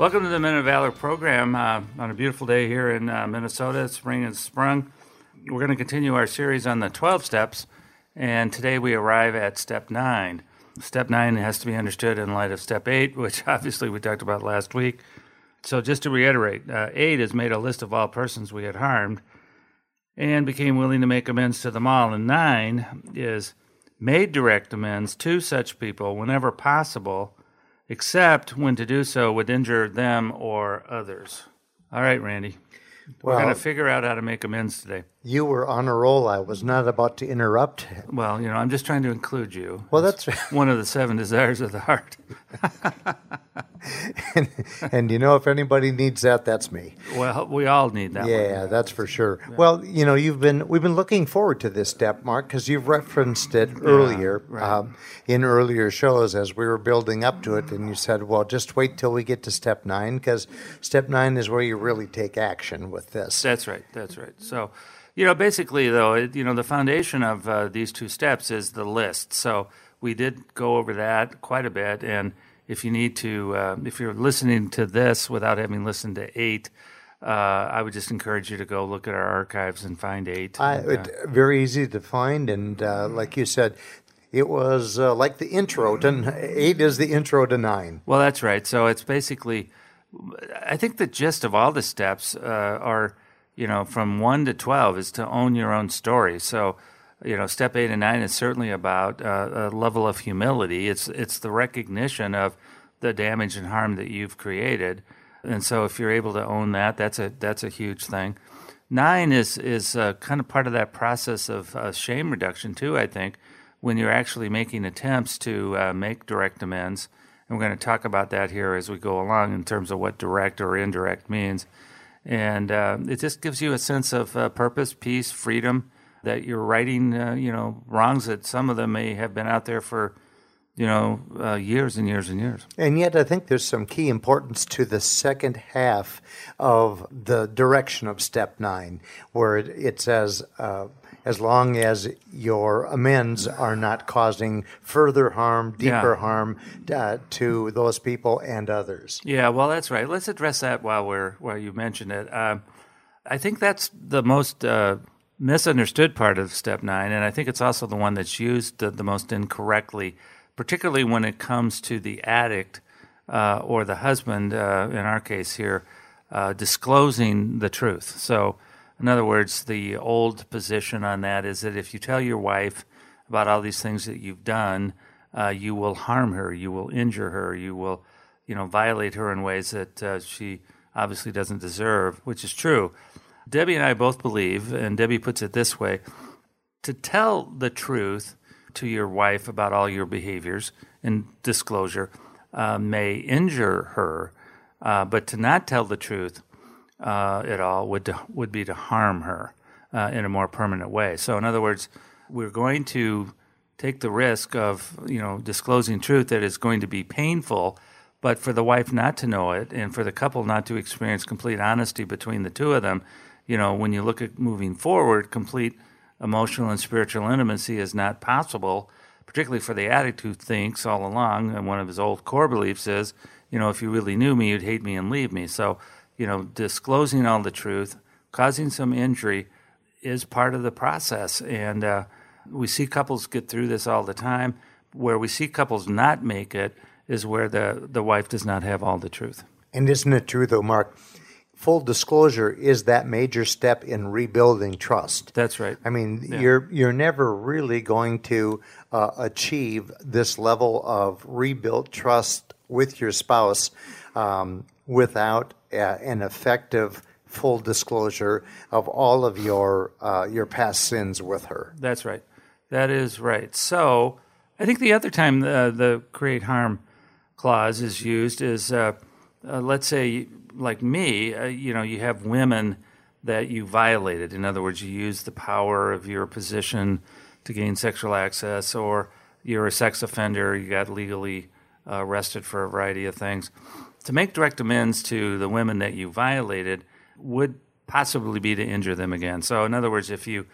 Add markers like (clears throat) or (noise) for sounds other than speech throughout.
Welcome to the Men of Valor program uh, on a beautiful day here in uh, Minnesota. Spring has sprung. We're going to continue our series on the 12 steps, and today we arrive at step 9. Step 9 has to be understood in light of step 8, which (laughs) obviously we talked about last week. So, just to reiterate, uh, 8 has made a list of all persons we had harmed and became willing to make amends to them all. And 9 is made direct amends to such people whenever possible except when to do so would injure them or others. All right, Randy. We're Well- going to figure out how to make amends today. You were on a roll. I was not about to interrupt. Well, you know, I'm just trying to include you. Well, that's one of the seven desires of the heart. (laughs) (laughs) and, and you know, if anybody needs that, that's me. Well, we all need that one. Yeah, that's for sure. Well, you know, you've been we've been looking forward to this step, Mark, because you've referenced it earlier um, in earlier shows as we were building up to it, and you said, "Well, just wait till we get to step nine, because step nine is where you really take action with this." That's right. That's right. So, you know, basically, though, it, you know, the foundation of uh, these two steps is the list. So we did go over that quite a bit, and if you need to, uh, if you're listening to this without having listened to eight, uh, I would just encourage you to go look at our archives and find eight. I, And, uh, it, very easy to find, and uh, like you said, it was uh, like the intro to eight is the intro to nine. Well, that's right. So it's basically, I think the gist of all the steps uh, are, you know, from one to 12 is to own your own story. So, you know, step eight and nine is certainly about uh, a level of humility. It's, it's the recognition of the damage and harm that you've created. And so if you're able to own that, that's a, that's a huge thing. Nine is, is uh, kind of part of that process of uh, shame reduction, too, I think, when you're actually making attempts to uh, make direct amends. And we're going to talk about that here as we go along in terms of what direct or indirect means. And uh, it just gives you a sense of uh, purpose, peace, freedom, that you're righting, uh, you know, wrongs that some of them may have been out there for, you know, uh, years and years and years. And yet, I think there's some key importance to the second half of the direction of step nine, where it, it says, uh, as long as your amends are not causing further harm, deeper Yeah. harm uh, to those people and others. Yeah, well, that's right. Let's address that while we're while you mentioned it. Um, I think that's the most uh, misunderstood part of step nine, and I think it's also the one that's used the, the most incorrectly, particularly when it comes to the addict uh, or the husband. Uh, in our case here, uh, disclosing the truth. So, in other words, the old position on that is that if you tell your wife about all these things that you've done, uh, you will harm her, you will injure her, you will, you know, violate her in ways that uh, she obviously doesn't deserve, which is true. Debbie and I both believe, and Debbie puts it this way to tell the truth to your wife about all your behaviors and disclosure uh, may injure her, uh, but to not tell the truth uh, at all would to, would be to harm her uh, in a more permanent way. So, in other words, we're going to take the risk of you know disclosing truth that is going to be painful, but for the wife not to know it and for the couple not to experience complete honesty between the two of them, you know, when you look at moving forward, complete emotional and spiritual intimacy is not possible, particularly for the addict who thinks all along, and one of his old core beliefs is, you know, if you really knew me, you'd hate me and leave me. So, you know, disclosing all the truth, causing some injury is part of the process. And uh, we see couples get through this all the time. Where we see couples not make it is where the, the wife does not have all the truth. And isn't it true, though, Mark? Full disclosure is that major step in rebuilding trust. That's right. I mean, you're you're never really going to uh, achieve this level of rebuilt trust with your spouse um, without uh, an effective full disclosure of all of your uh, your past sins with her. That's right. That is right. So I think the other time the, the create harm clause is used is, uh, uh, let's say, like me, uh, you know, you have women that you violated. In other words, you used the power of your position to gain sexual access, or you're a sex offender, you got legally uh, arrested for a variety of things. To make direct amends to the women that you violated would possibly be to injure them again. So, in other words, if you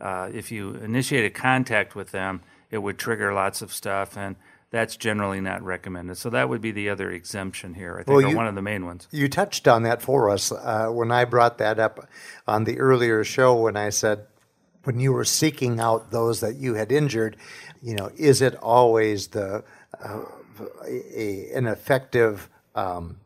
uh, if you initiated contact with them, it would trigger lots of stuff, and that's generally not recommended. So that would be the other exemption here. I think, well, you, or one of the main ones. You touched on that for us uh, when I brought that up on the earlier show when I said when you were seeking out those that you had injured, you know, is it always the uh, a, an effective um,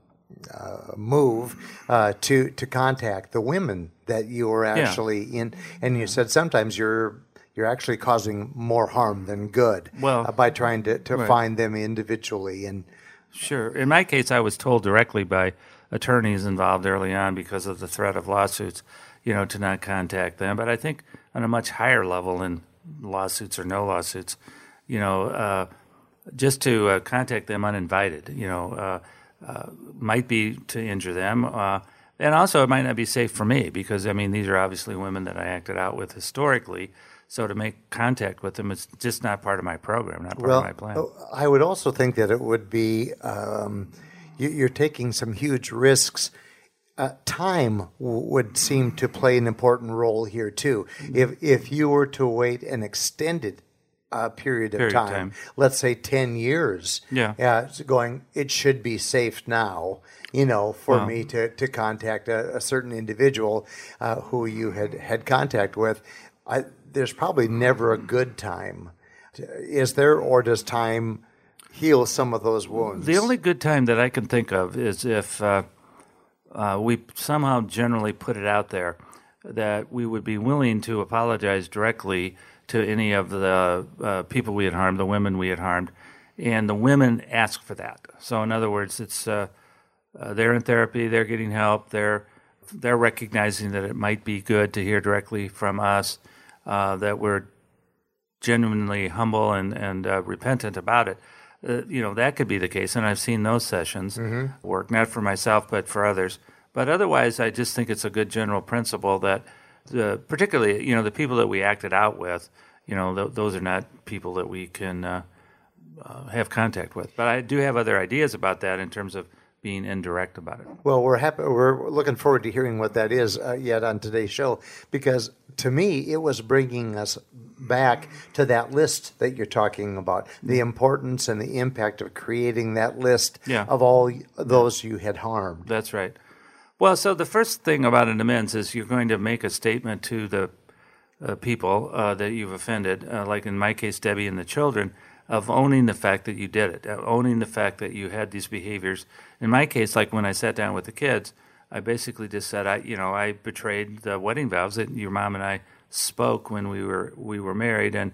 uh, move uh, to to contact the women that you were actually yeah. in? And you said sometimes you're you're actually causing more harm than good well, uh, by trying to, to right. find them individually and sure. In my case i was told directly by attorneys involved early on because of the threat of lawsuits you know to not contact them. But i think on a much higher level in lawsuits or no lawsuits you know uh, just to uh, contact them uninvited you know uh, uh, might be to injure them. Uh, and also it might not be safe for me because i mean these are obviously women that i acted out with historically so to make contact with them is just not part of my program, not part well, of my plan. I would also think that it would be um, you, are taking some huge risks. Uh, time w- would seem to play an important role here too. If if you were to wait an extended uh, period, of, period time, of time, let's say ten years, yeah, uh, going, it should be safe now. You know, for me to to contact a, a certain individual uh, who you had had contact with. I, there's probably never a good time. Is there, or does time heal some of those wounds? The only good time that I can think of is if uh, uh, we somehow generally put it out there that we would be willing to apologize directly to any of the uh, people we had harmed, the women we had harmed, and the women ask for that. So, in other words, it's uh, uh, they're in therapy, they're getting help, they're they're recognizing that it might be good to hear directly from us uh, that we're genuinely humble and and uh, repentant about it. Uh, you know that could be the case, and I've seen those sessions mm-hmm. work not for myself but for others. But otherwise, I just think it's a good general principle that, the, particularly you know the people that we acted out with, you know th- those are not people that we can uh, uh, have contact with. But I do have other ideas about that in terms of being indirect about it. Well, we're happy. We're looking forward to hearing what that is uh, yet on today's show because to me it was bringing us back to that list that you're talking about, the importance and the impact of creating that list yeah. of all those you had harmed. That's right. Well, so the first thing about an amends is you're going to make a statement to the uh, people uh, that you've offended, uh, like in my case, Debbie and the children of owning the fact that you did it, owning the fact that you had these behaviors. In my case, like when I sat down with the kids, I basically just said, I, you know, I betrayed the wedding vows that your mom and I spoke when we were we were married, and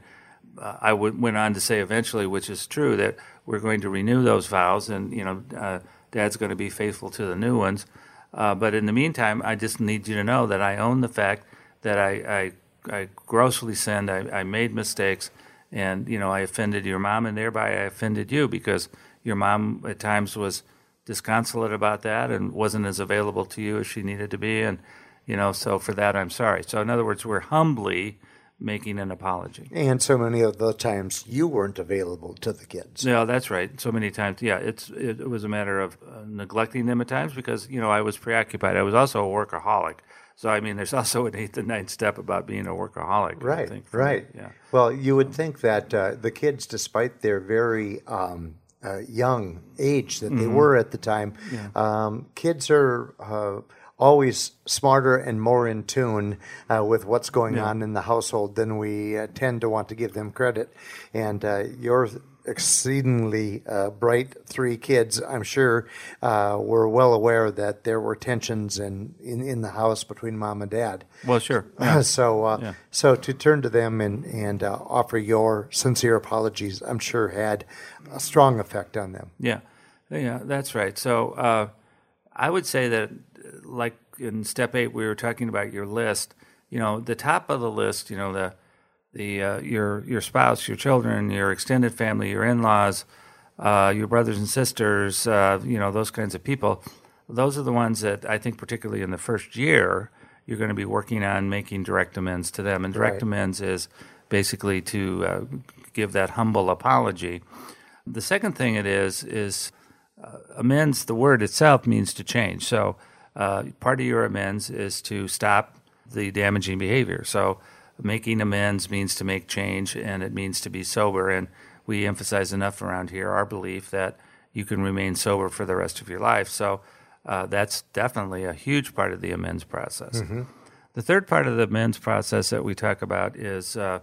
uh, I w- went on to say eventually, which is true, that we're going to renew those vows, and you know, uh, Dad's going to be faithful to the new ones. Uh, but in the meantime, I just need you to know that I own the fact that I I, I grossly sinned. I, I made mistakes and you know I offended your mom, and thereby I offended you because your mom at times was disconsolate about that and wasn't as available to you as she needed to be, and you know so for that I'm sorry. So in other words, we're humbly making an apology. And so many of the times you weren't available to the kids. Yeah, that's right. So many times, yeah, it's it, it was a matter of uh, neglecting them at times because you know I was preoccupied. I was also a workaholic. So I mean, there's (laughs) also an eighth and ninth step about being a workaholic. Right. Think, right. Yeah. Well, you would think that uh, the kids, despite their very um, uh, young age that mm-hmm. they were at the time, yeah. um, kids are. Uh, always smarter and more in tune uh, with what's going yeah. on in the household than we uh, tend to want to give them credit. And uh, your exceedingly uh, bright three kids, I'm sure, uh, were well aware that there were tensions in, in, in, the house between mom and dad. Well, sure. Yeah. (clears throat) so, uh, yeah. so to turn to them and, and uh, offer your sincere apologies, I'm sure had a strong effect on them. Yeah, yeah, that's right. So uh, I would say that, like in step eight, we were talking about your list. You know, the top of the list, you know, the the uh, your your spouse, your children, your extended family, your in-laws, uh, your brothers and sisters, uh, you know those kinds of people. Those are the ones that I think, particularly in the first year, you're going to be working on making direct amends to them. And direct Right. amends is basically to uh, give that humble apology. The second thing it is is uh, amends. The word itself means to change. So uh, part of your amends is to stop the damaging behavior. So making amends means to make change, and it means to be sober. And we emphasize enough around here our belief that you can remain sober for the rest of your life. So uh, that's definitely a huge part of the amends process. The third part of the amends process that we talk about is uh,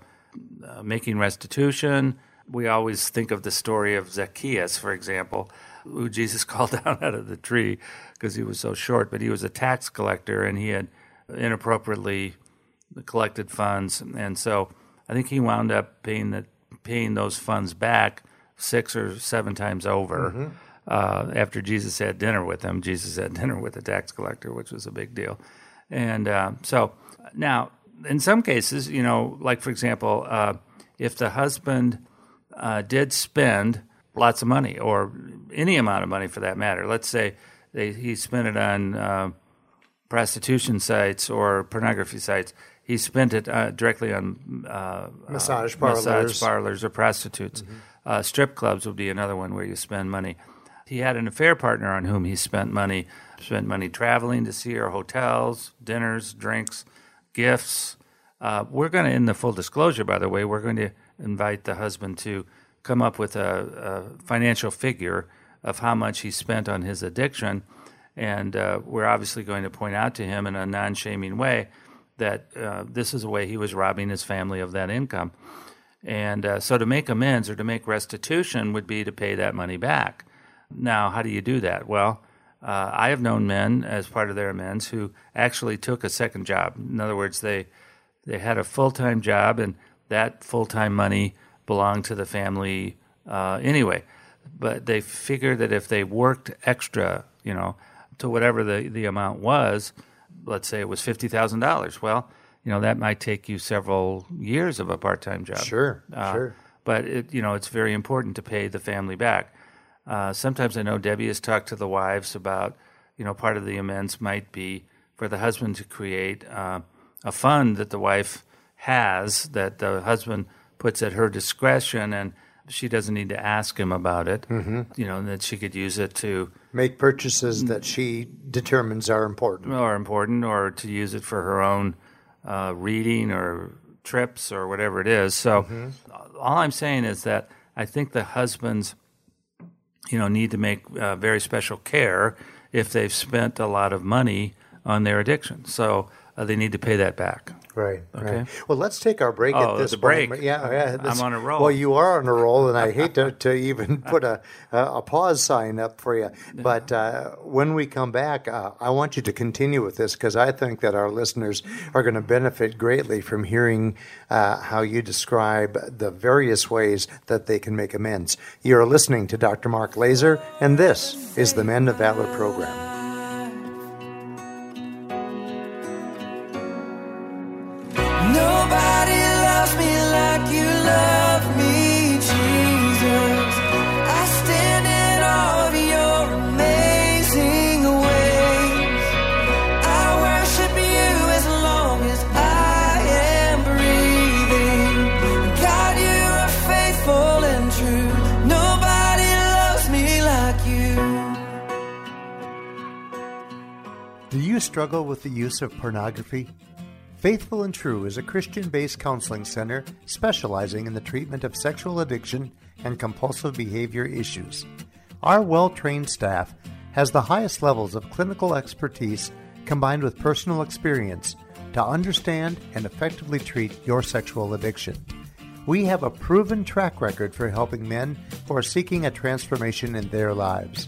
uh, making restitution. We always think of the story of Zacchaeus, for example, who Jesus (laughs) called down out of the tree because he was so short, but he was a tax collector and he had inappropriately collected funds, and so I think he wound up paying the paying those funds back six or seven times over. Uh, after Jesus had dinner with him, Jesus had (laughs) dinner with the tax collector, which was a big deal. And uh, so now, in some cases, you know, like for example, uh, if the husband uh, did spend lots of money or any amount of money for that matter, let's say they, he spent it on uh, prostitution sites or pornography sites, he spent it uh, directly on uh, Massage uh, parlors. massage parlors or prostitutes. Uh, strip clubs would be another one where you spend money. He had an affair partner on whom he spent money, spent money traveling to see her, hotels, dinners, drinks, gifts. Uh, we're going to, in the full disclosure, by the way, we're going to invite the husband to come up with a, a financial figure of how much he spent on his addiction. And uh, we're obviously going to point out to him in a non shaming way that uh, this is a way he was robbing his family of that income. And uh, so to make amends or to make restitution would be to pay that money back. Now, how do you do that? Well, uh, I have known men as part of their amends who actually took a second job. In other words, they they had a full time job, and that full time money belonged to the family uh, anyway. But they figured that if they worked extra, you know, to whatever the, the amount was, let's say it was fifty thousand dollars. Well, you know that might take you several years of a part time job. Sure, Uh, sure. But it, you know, it's very important to pay the family back. Uh, sometimes I know Debbie has talked to the wives about, you know, part of the amends might be for the husband to create uh, a fund that the wife has that the husband puts at her discretion, and she doesn't need to ask him about it. Mm-hmm. You know, and that she could use it to Make purchases that she determines are important. or important, or to use it for her own uh, reading or trips or whatever it is. So, all I'm saying is that I think the husbands, you know, need to make uh, very special care if they've spent a lot of money on their addiction. So uh, they need to pay that back. Right. Okay. Right. Well, let's take our break Oh, at this the break. point. Yeah, yeah. I'm on a roll. Well, you are on a roll, and I hate to, (laughs) to even put a, a a pause sign up for you. But uh, when we come back, uh, I want you to continue with this because I think that our listeners are going to benefit greatly from hearing uh, how you describe the various ways that they can make amends. You're listening to Dr. Mark Laaser, and this is the Men of Valor program. You. Struggle with the use of pornography? Faithful and True is a Christian based counseling center specializing in the treatment of sexual addiction and compulsive behavior issues. Our well trained staff has the highest levels of clinical expertise combined with personal experience to understand and effectively treat your sexual addiction. We have a proven track record for helping men who are seeking a transformation in their lives.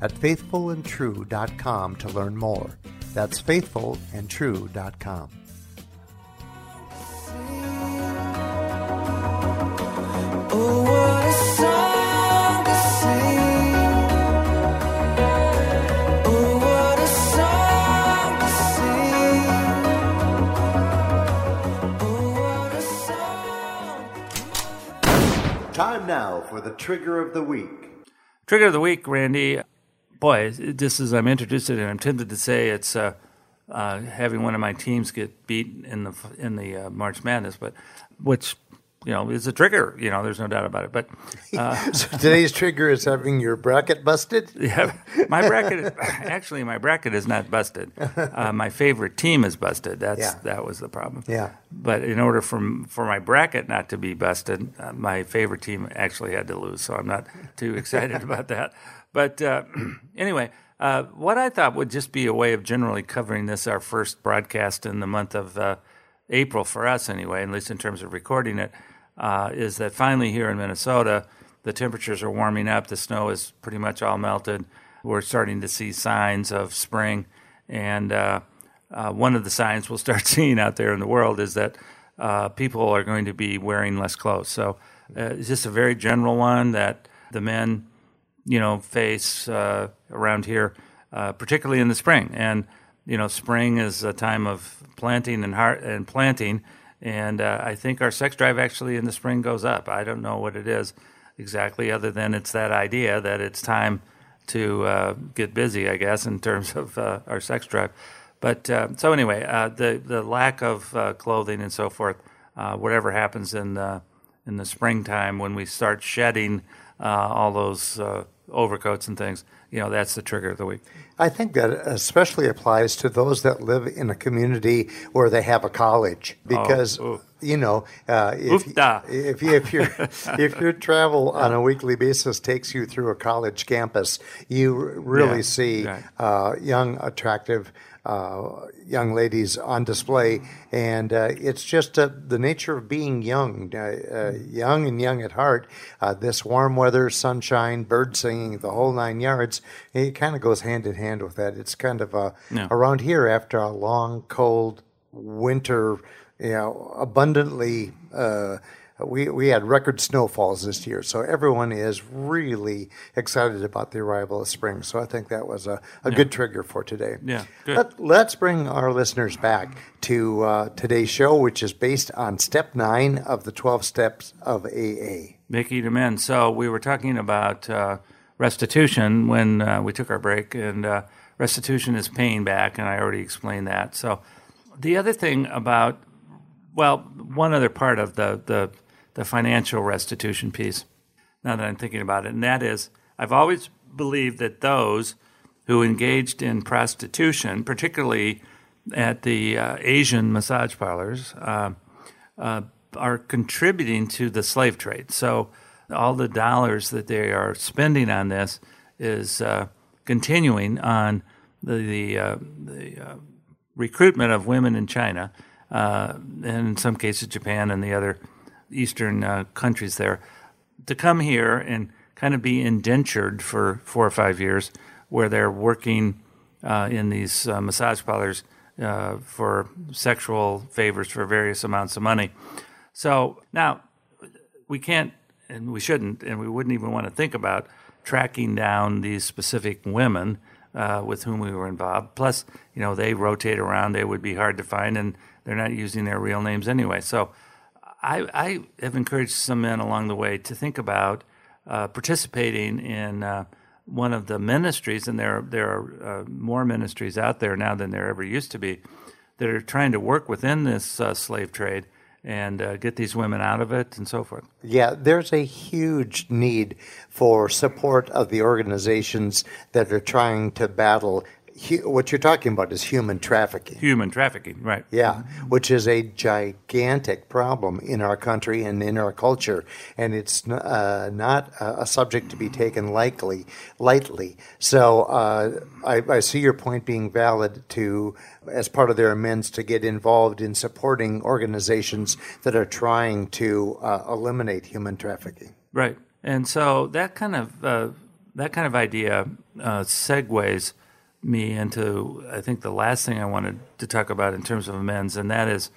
at faithfulandtrue.com to learn more. That's faithfulandtrue.com. Oh, what a song to sing. Oh, what a song to sing. Oh, what a song. Time now for the trigger of the week. Trigger of the week, Randy. Boy, just as I'm introduced it, I'm tempted to say it's uh, uh, having one of my teams get beat in the in the uh, March Madness, but which you know is a trigger. You know, there's no doubt about it. But (laughs) So today's trigger is having your bracket busted. (laughs) yeah, my bracket actually my bracket is not busted. Uh, my favorite team is busted. That's Yeah. that was the problem. Yeah. But in order for for my bracket not to be busted, uh, my favorite team actually had to lose. So I'm not too excited (laughs) about that. But uh, (clears throat) anyway, uh, what I thought would just be a way of generally covering this, our first broadcast in the month of uh, April for us, anyway, at least in terms of recording it, uh, is that finally here in Minnesota, the temperatures are warming up. The snow is pretty much all melted. We're starting to see signs of spring. And uh, uh, one of the signs we'll start (laughs) seeing out there in the world is that people are going to be wearing less clothes. So it's just a very general one that the men, you know, face uh, around here, uh, particularly in the spring. And you know, spring is a time of planting and heart and planting. And uh, I think our sex drive actually in the spring goes up. I don't know what it is exactly, other than it's that idea that it's time to uh, get busy, I guess, in terms of uh, our sex drive. But uh, so anyway, the the lack of clothing and so forth, whatever happens in the in the springtime when we start shedding uh, all those uh, overcoats and things, you know, that's the trigger of the week. I think that especially applies to those that live in a community where they have a college because ooh. you know uh, if, if you, if your (laughs) if your travel on a weekly basis takes you through a college campus, you r- really Yeah, see right. uh, young, attractive. Uh, young ladies on display, and uh, it's just uh, the nature of being young, uh, uh, young and young at heart. Uh, this warm weather, sunshine, bird singing, the whole nine yards. It kind of goes hand in hand with that. It's kind of uh, Yeah. around here after a long, cold winter. You know, abundantly. Uh, we, we had record snowfalls this year, so everyone is really excited about the arrival of spring. So I think that was a, a good trigger for today. Yeah, good. Let, us bring our listeners back to uh, today's show, which is based on step nine of the 12 steps of AA. Mickey to men. So we were talking about uh, restitution when uh, we took our break, and uh, restitution is paying back, and I already explained that. So the other thing about, well, one other part of the the, the financial restitution piece. Now that I'm thinking about it, and that is, I've always believed that those who engaged in prostitution, particularly at the uh, Asian massage parlors, uh, uh, are contributing to the slave trade. So all the dollars that they are spending on this is uh, continuing on the the, uh, the uh, recruitment of women in China, and in some cases Japan and the other eastern uh, countries there, to come here and kind of be indentured for four or five years, where they're working uh, in these uh, massage parlors uh, for sexual favors for various amounts of money. So now we can't, and we shouldn't, and we wouldn't even want to think about tracking down these specific women uh, with whom we were involved. Plus, you know, they rotate around; they would be hard to find, and they're not using their real names anyway. So, I, I have encouraged some men along the way to think about uh, participating in uh, one of the ministries, and there there are uh, more ministries out there now than there ever used to be that are trying to work within this uh, slave trade and uh, get these women out of it and so forth. Yeah, there's a huge need for support of the organizations that are trying to battle. What you're talking about is human trafficking. Human trafficking, right? Yeah, which is a gigantic problem in our country and in our culture, and it's uh, not a a subject to be taken lightly. Lightly. So uh, I, I see your point being valid to, as part of their amends, to get involved in supporting organizations that are trying to uh, eliminate human trafficking. Right. And so that kind of uh, that kind of idea uh, segues me into I think the last thing I wanted to talk about in terms of amends, and that is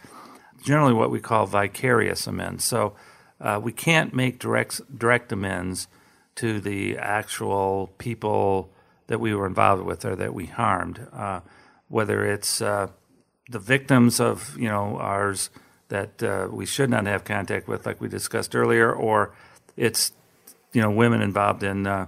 generally what we call vicarious amends. So uh, we can't make direct direct amends to the actual people that we were involved with or that we harmed, uh, whether it's uh, the victims of you know ours that uh, we should not have contact with, like we discussed earlier, or it's you know women involved in uh,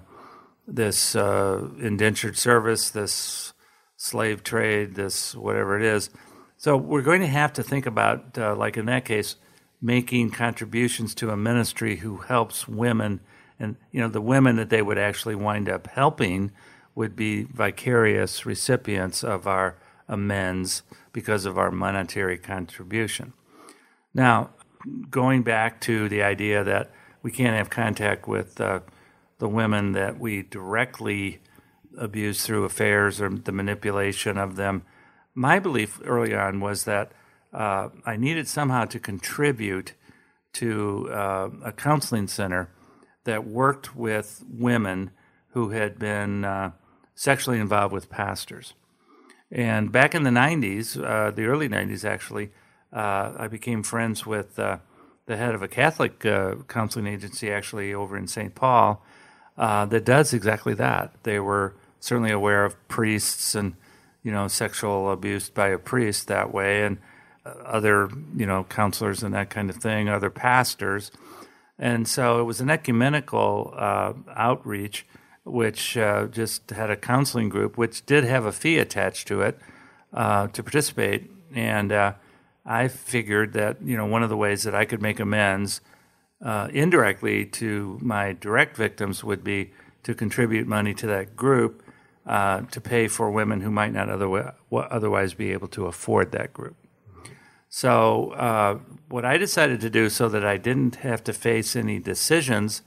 this uh, indentured service, this slave trade, this whatever it is. So we're going to have to think about, uh, like in that case, making contributions to a ministry who helps women, and you know the women that they would actually wind up helping would be vicarious recipients of our amends because of our monetary contribution. Now, going back to the idea that we can't have contact with uh, the women that we directly abuse through affairs or the manipulation of them, my belief early on was that uh, I needed somehow to contribute to uh, a counseling center that worked with women who had been uh, sexually involved with pastors. And back in the 90s, uh, the early 90s actually, uh, I became friends with uh, the head of a Catholic counseling agency actually over in St. Paul uh, that does exactly that. They were certainly aware of priests and, you know, sexual abuse by a priest that way and uh, other, you know, counselors and that kind of thing, other pastors. And so it was an ecumenical outreach which uh, just had a counseling group, which did have a fee attached to it uh, to participate. And uh, I figured that you know one of the ways that I could make amends uh, indirectly to my direct victims would be to contribute money to that group uh, to pay for women who might not otherwise, otherwise be able to afford that group. So, uh, what I decided to do so that I didn't have to face any decisions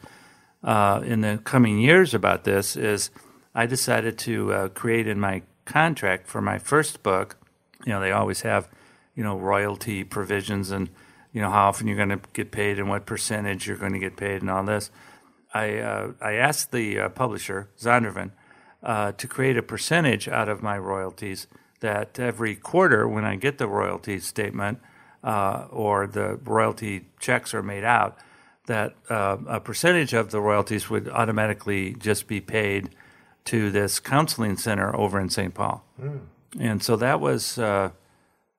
uh, in the coming years about this is I decided to uh, create in my contract for my first book. You know, they always have, you know, royalty provisions and, you know, how often you're going to get paid and what percentage you're going to get paid and all this. I, uh, I asked the uh, publisher, Zondervan, uh, to create a percentage out of my royalties that every quarter when I get the royalty statement uh, or the royalty checks are made out, that uh, a percentage of the royalties would automatically just be paid to this counseling center over in St. Paul. Mm. And so that was uh,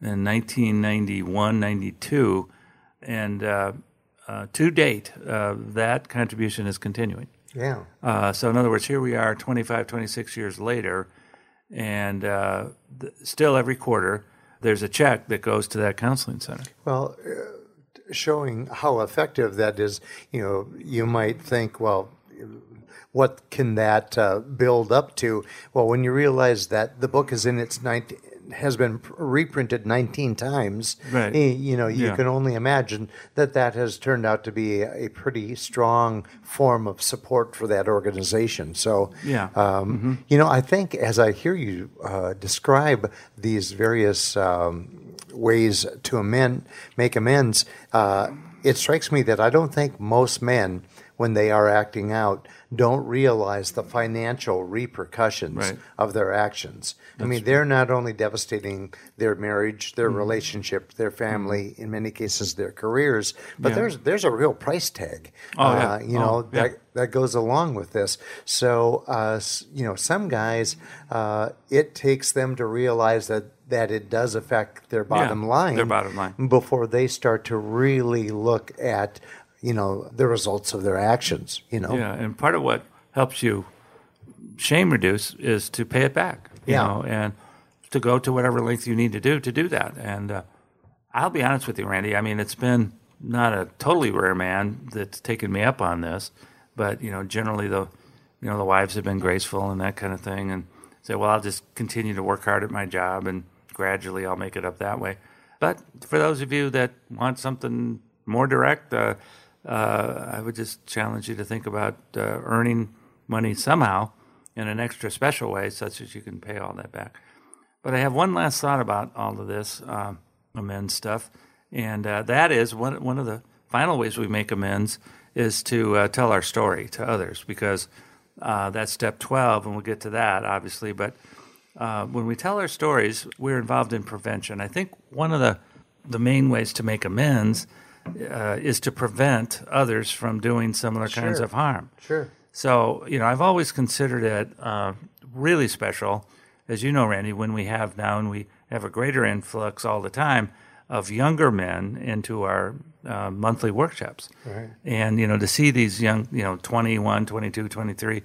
in 1991, 92. And uh, uh, to date, uh, that contribution is continuing. Yeah. Uh, so, in other words, here we are 25, 26 years later, and th- still every quarter there's a check that goes to that counseling center. Well, showing how effective that is, you know, you might think, well, what can that uh, build up to? Well, when you realize that the book is in its 19, has been reprinted 19 times, right. Eh, you know, you yeah. can only imagine that that has turned out to be a, a pretty strong form of support for that organization. So, yeah. Um, mm-hmm. you know, I think as I hear you uh, describe these various um, ways to amend, make amends, uh, it strikes me that I don't think most men, when they are acting out, don't realize the financial repercussions right. of their actions. That's I mean, they're not only devastating their marriage, their mm-hmm. relationship, their family, mm-hmm. in many cases, their careers, but yeah. there's there's a real price tag. Oh, uh, yeah. You know oh, yeah. that that goes along with this. So, uh, you know, some guys, uh, it takes them to realize that that it does affect their bottom yeah, line. Their bottom line. Before they start to really look at, you know, the results of their actions, you know. Yeah, and part of what helps you shame reduce is to pay it back. You yeah. know, and to go to whatever length you need to do to do that. And uh, I'll be honest with you, Randy. I mean, it's been not a totally rare man that's taken me up on this, but you know, generally the you know the wives have been graceful and that kind of thing, and say, well, I'll just continue to work hard at my job and gradually I'll make it up that way. But for those of you that want something more direct, uh, uh, I would just challenge you to think about uh, earning money somehow in an extra special way, such as you can pay all that back. But I have one last thought about all of this um, amends stuff, and uh, that is one one of the final ways we make amends is to uh, tell our story to others because uh, that's step twelve, and we'll get to that obviously, but uh, when we tell our stories, we're involved in prevention. I think one of the, the main ways to make amends uh, is to prevent others from doing similar sure. kinds of harm. Sure. So, you know, I've always considered it uh, really special, as you know, Randy, when we have now and we have a greater influx all the time of younger men into our uh, monthly workshops. And, you know, to see these young, you know, 21, 22, 23,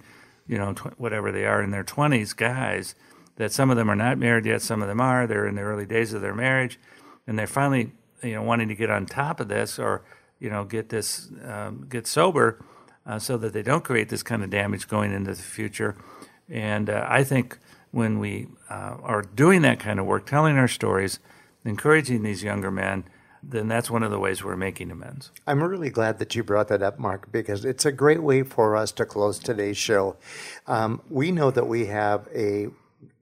you know, tw- whatever they are in their 20s guys, that some of them are not married yet, some of them are, they're in the early days of their marriage, and they're finally, you know, wanting to get on top of this or, you know, get this, um, get sober uh, so that they don't create this kind of damage going into the future. And uh, I think when we uh, are doing that kind of work, telling our stories, encouraging these younger men, then that's one of the ways we're making amends. I'm really glad that you brought that up, Mark, because it's a great way for us to close today's show. Um, we know that we have a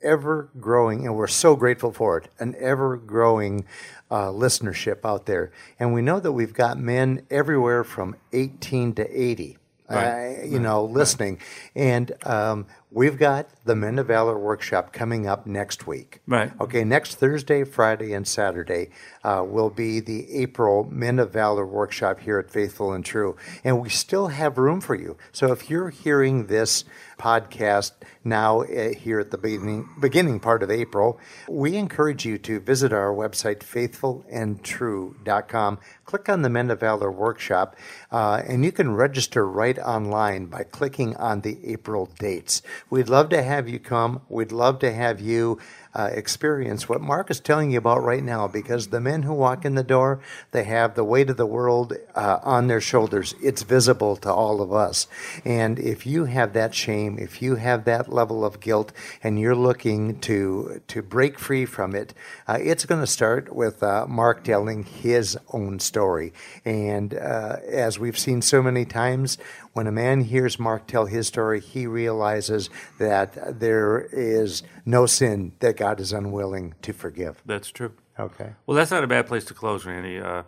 ever growing, and we're so grateful for it, an ever growing uh, listenership out there. And we know that we've got men everywhere from 18 to 80. Right. Uh, you know, listening. And um, we've got the Men of Valor workshop coming up next week. Right. Okay, next Thursday, Friday, and Saturday uh, will be the April Men of Valor workshop here at Faithful and True. And we still have room for you. So if you're hearing this podcast now uh, here at the beginning, beginning part of April, we encourage you to visit our website, faithfulandtrue.com. Click on the Men of Valor workshop, uh, and you can register right online by clicking on the April dates. We'd love to have you come. We'd love to have you uh, experience what Mark is telling you about right now because the men who walk in the door, they have the weight of the world uh, on their shoulders. It's visible to all of us. And if you have that shame, if you have that level of guilt, and you're looking to, to break free from it, uh, it's going to start with uh, Mark telling his own story. And uh, as we've seen so many times, when a man hears Mark tell his story, he realizes that there is no sin that God is unwilling to forgive. That's true. Okay. Well, that's not a bad place to close, Randy. Uh,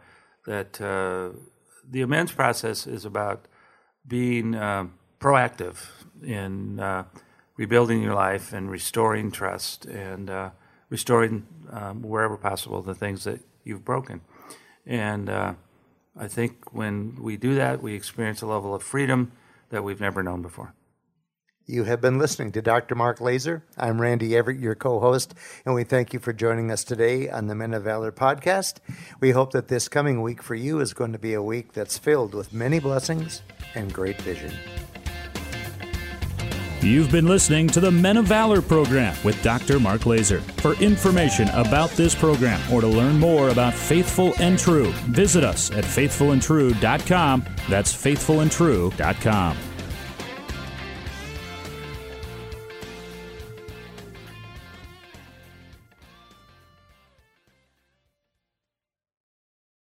that uh, the amends process is about being uh, proactive in uh, rebuilding your life and restoring trust and uh, restoring um, wherever possible the things that you've broken. And uh, I think when we do that, we experience a level of freedom that we've never known before. You have been listening to Dr. Mark Laaser. I'm Randy Everett, your co host, and we thank you for joining us today on the Men of Valor podcast. We hope that this coming week for you is going to be a week that's filled with many blessings and great vision. You've been listening to the Men of Valor program with Dr. Mark Laaser. For information about this program or to learn more about Faithful and True, visit us at faithfulandtrue.com. That's faithfulandtrue.com.